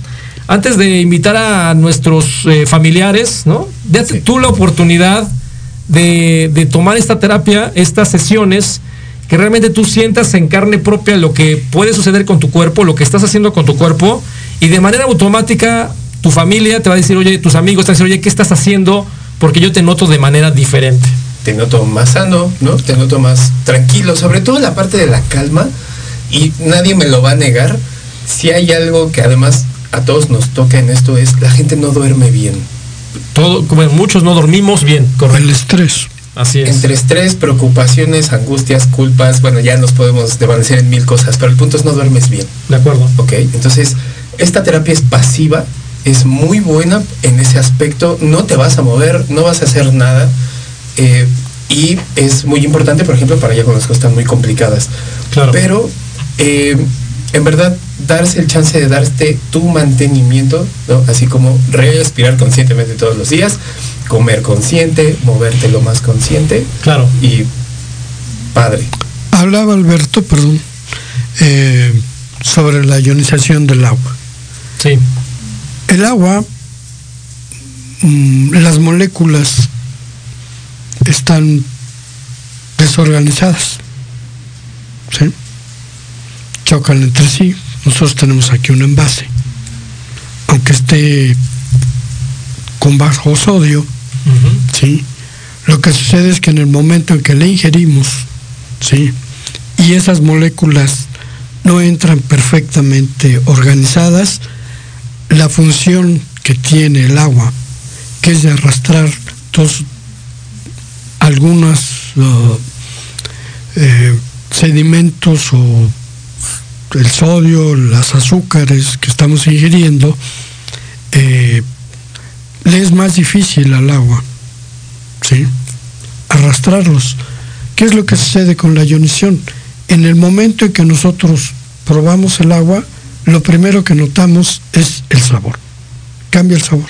Antes de invitar a nuestros eh, familiares, ¿no? Date tú la oportunidad de, de tomar esta terapia, estas sesiones, que realmente tú sientas en carne propia lo que puede suceder con tu cuerpo, lo que estás haciendo con tu cuerpo y de manera automática tu familia te va a decir, oye, tus amigos te van a decir, oye, ¿qué estás haciendo? Porque yo te noto de manera diferente. Te noto más sano, ¿no? Te noto más tranquilo, sobre todo la parte de la calma, y nadie me lo va a negar. Si hay algo que además a todos nos toca en esto es la gente no duerme bien. Todo, como muchos no dormimos bien, correcto. El estrés. Así es. Entre estrés, preocupaciones, angustias, culpas, bueno, ya nos podemos desvanecer en mil cosas, pero el punto es no duermes bien. De acuerdo. Ok, entonces esta terapia es pasiva, es muy buena en ese aspecto, no te vas a mover, no vas a hacer nada. Eh, y es muy importante, por ejemplo, para ya cuando las cosas están muy complicadas. Claro. Pero eh, en verdad, darse el chance de darte tu mantenimiento, ¿no? Así como respirar conscientemente todos los días, comer consciente, moverte lo más consciente. Claro. Y padre. Hablaba Alberto, perdón, eh, sobre la ionización del agua. Sí. El agua, mm, las moléculas están desorganizadas. ¿sí? Chocan entre sí. Nosotros tenemos aquí un envase. Aunque esté con bajo sodio, ¿sí? lo que sucede es que en el momento en que le ingerimos, ¿sí? y esas moléculas no entran perfectamente organizadas, la función que tiene el agua, que es de arrastrar todos algunos uh, eh, sedimentos o el sodio, las azúcares que estamos ingiriendo, eh, le es más difícil al agua, ¿sí? Arrastrarlos. ¿Qué es lo que sucede con la ionización? En el momento en que nosotros probamos el agua, lo primero que notamos es el sabor. Cambia el sabor.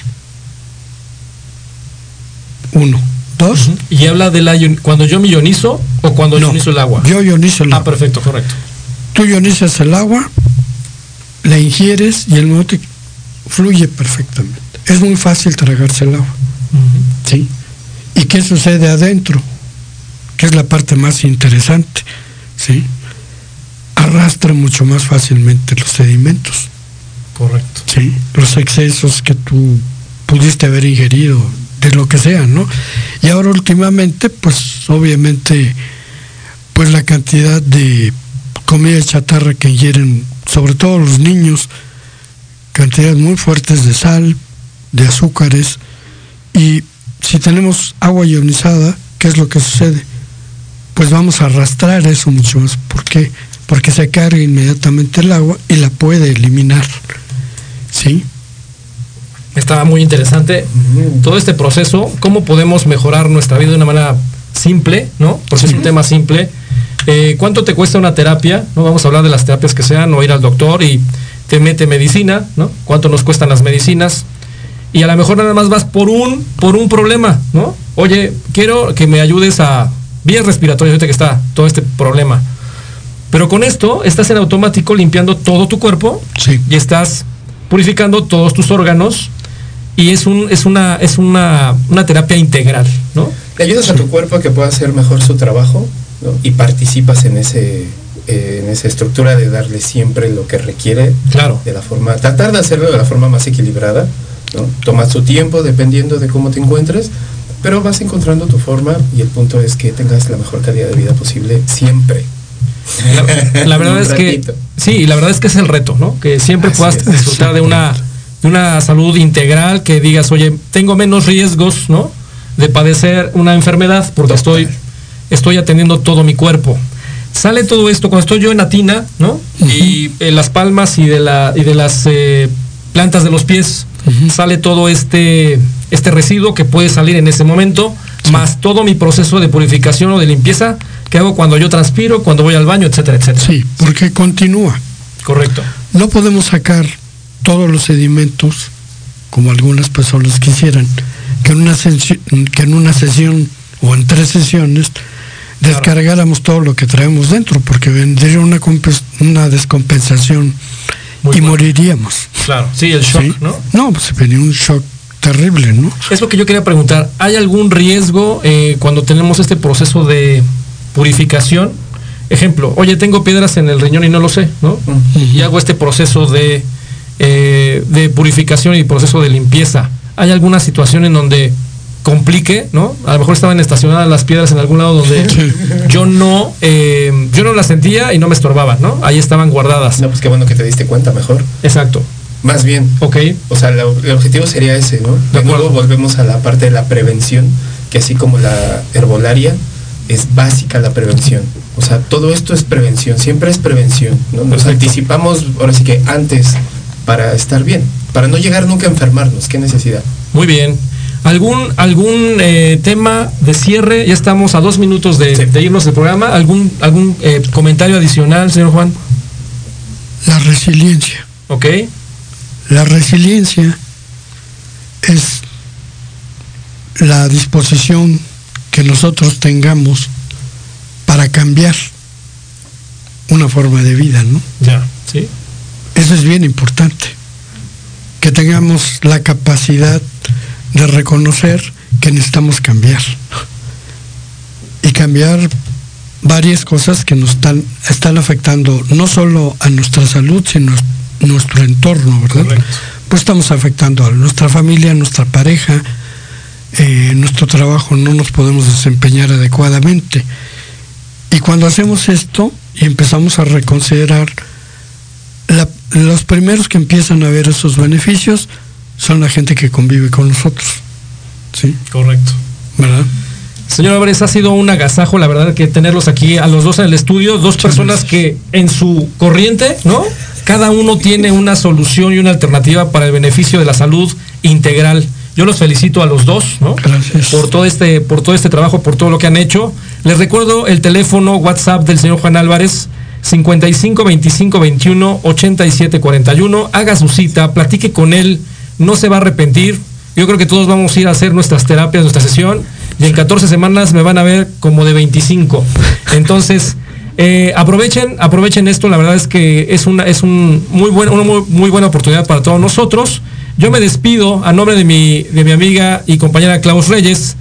Uno. Dos. Y habla de la cuando yo me ionizo o cuando No, ionizo el agua. Yo ionizo el Ah, agua. perfecto, correcto. Tú ionizas el agua, la ingieres y el que fluye perfectamente. Es muy fácil tragarse el agua. ¿sí? ¿Y qué sucede adentro? Que es la parte más interesante. ¿sí? Arrastra mucho más fácilmente los sedimentos. Correcto. ¿sí? Los excesos que tú pudiste haber ingerido, de lo que sea, ¿no? Y ahora últimamente, pues obviamente, pues la cantidad de comida chatarra que ingieren, sobre todo los niños, cantidades muy fuertes de sal, de azúcares, y si tenemos agua ionizada, ¿qué es lo que sucede? Pues vamos a arrastrar eso mucho más. ¿Por qué? Porque se carga inmediatamente el agua y la puede eliminar. ¿Sí? Estaba muy interesante todo este proceso, cómo podemos mejorar nuestra vida de una manera simple, ¿no? Porque es un tema simple. Eh, ¿Cuánto te cuesta una terapia? No vamos a hablar de las terapias que sean, o ir al doctor y te mete medicina, ¿no? ¿Cuánto nos cuestan las medicinas? Y a lo mejor nada más vas por un, por un problema, ¿no? Oye, quiero que me ayudes a vías respiratorias, ahorita que está todo este problema. Pero con esto estás en automático limpiando todo tu cuerpo Sí. y estás purificando todos tus órganos y es un es una es una, una terapia integral, ¿no? Le ayudas a tu cuerpo a que pueda hacer mejor su trabajo ¿no? y participas en ese eh, en esa estructura de darle siempre lo que requiere claro. de la forma, tratar de hacerlo de la forma más equilibrada, ¿no? Toma tu tiempo dependiendo de cómo te encuentres, pero vas encontrando tu forma y el punto es que tengas la mejor calidad de vida posible siempre. La, la verdad es que sí, la verdad es que es el reto, ¿no? Que siempre Así puedas es. disfrutar de una de una salud integral, que digas, oye, tengo menos riesgos, ¿no? De padecer una enfermedad porque estoy estoy atendiendo todo mi cuerpo. Sale todo esto cuando estoy yo en Atina, ¿no? Y en las palmas y de la y de las eh, plantas de los pies sale todo este este residuo que puede salir en ese momento, más todo mi proceso de purificación o de limpieza que hago cuando yo transpiro, cuando voy al baño, etcétera, etcétera. Sí, porque continúa. Correcto. No podemos sacar todos los sedimentos, como algunas personas quisieran, que en una, sesi- que en una sesión o en tres sesiones descargáramos todo lo que traemos dentro, porque vendría una, una descompensación y moriríamos. Claro. Sí, el shock, ¿sí? ¿no? No, pues venía un shock terrible, ¿no? Es lo que yo quería preguntar. ¿Hay algún riesgo eh, cuando tenemos este proceso de purificación? Ejemplo, oye, tengo piedras en el riñón y no lo sé, ¿no? Y hago este proceso de, eh, de purificación y proceso de limpieza. ¿Hay alguna situación en donde complique, ¿no? A lo mejor estaban estacionadas las piedras en algún lado donde yo no, eh, yo no las sentía y no me estorbaban, ¿no? Ahí estaban guardadas. No, pues qué bueno que te diste cuenta mejor. Exacto. Más bien. Ok. O sea, la- el objetivo sería ese, ¿no? De nuevo volvemos a la parte de la prevención, que así como la herbolaria, es básica la prevención. O sea, todo esto es prevención, siempre es prevención, ¿no? Nos anticipamos, ahora sí que antes, para estar bien, para no llegar nunca a enfermarnos, qué necesidad. Muy bien. ¿Algún, algún eh, tema de cierre? Ya estamos a dos minutos de, de irnos del programa. ¿Algún, algún eh, comentario adicional, señor Juan? La resiliencia. Ok. La resiliencia es la disposición que nosotros tengamos para cambiar una forma de vida, ¿no? Ya, sí. Eso es bien importante. Que tengamos la capacidad de reconocer que necesitamos cambiar. Y cambiar varias cosas que nos están, están afectando no solo a nuestra salud, sino a nuestro entorno, ¿verdad? Pues estamos afectando a nuestra familia, a nuestra pareja, eh, nuestro trabajo no nos podemos desempeñar adecuadamente. Y cuando hacemos esto y empezamos a reconsiderar, la- los primeros que empiezan a ver esos beneficios son la gente que convive con nosotros. ¿Sí? Correcto. ¿Verdad? Señor Álvarez, ha sido un agasajo, la verdad, que tenerlos aquí a los dos en el estudio, dos personas que en su corriente, ¿no? Cada uno tiene una solución y una alternativa para el beneficio de la salud integral. Yo los felicito a los dos, ¿no? Gracias. Por todo este, por todo este trabajo, por todo lo que han hecho. Les recuerdo el teléfono WhatsApp del señor Juan Álvarez, 55 25 21 87 41. Haga su cita, platique con él, no se va a arrepentir. Yo creo que todos vamos a ir a hacer nuestras terapias, nuestra sesión, y en 14 semanas me van a ver como de 25. Entonces, eh, aprovechen, aprovechen esto, la verdad es que es una, es un muy buen, una muy, muy buena oportunidad para todos nosotros. Yo me despido a nombre de mi, de mi amiga y compañera Klaus Reyes.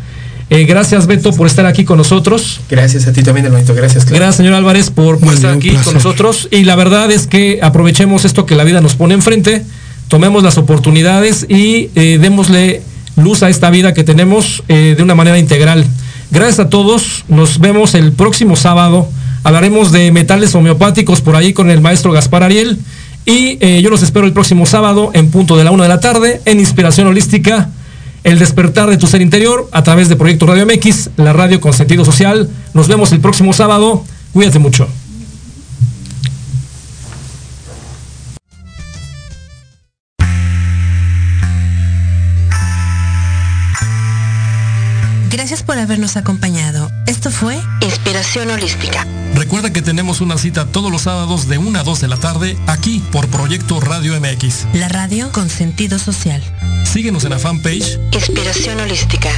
Eh, gracias Beto por estar aquí con nosotros. Gracias a ti también, hermanito, gracias. Clara. Gracias, señor Álvarez, por, estar aquí placer. con nosotros. Y la verdad es que aprovechemos esto que la vida nos pone enfrente, tomemos las oportunidades y eh, démosle luz a esta vida que tenemos eh, de una manera integral. Gracias a todos. Nos vemos el próximo sábado. Hablaremos de metales homeopáticos por ahí con el maestro Gaspar Ariel. Y eh, yo los espero el próximo sábado en punto de la una de la tarde en Inspiración Holística. El despertar de tu ser interior a través de Proyecto Radio MX, la radio con sentido social. Nos vemos el próximo sábado. Cuídate mucho. Gracias por habernos acompañado. Esto fue Inspiración Holística. Recuerda que tenemos una cita todos los sábados de 1 a 2 de la tarde aquí por Proyecto Radio MX. La radio con sentido social. Síguenos en la fanpage Inspiración Holística.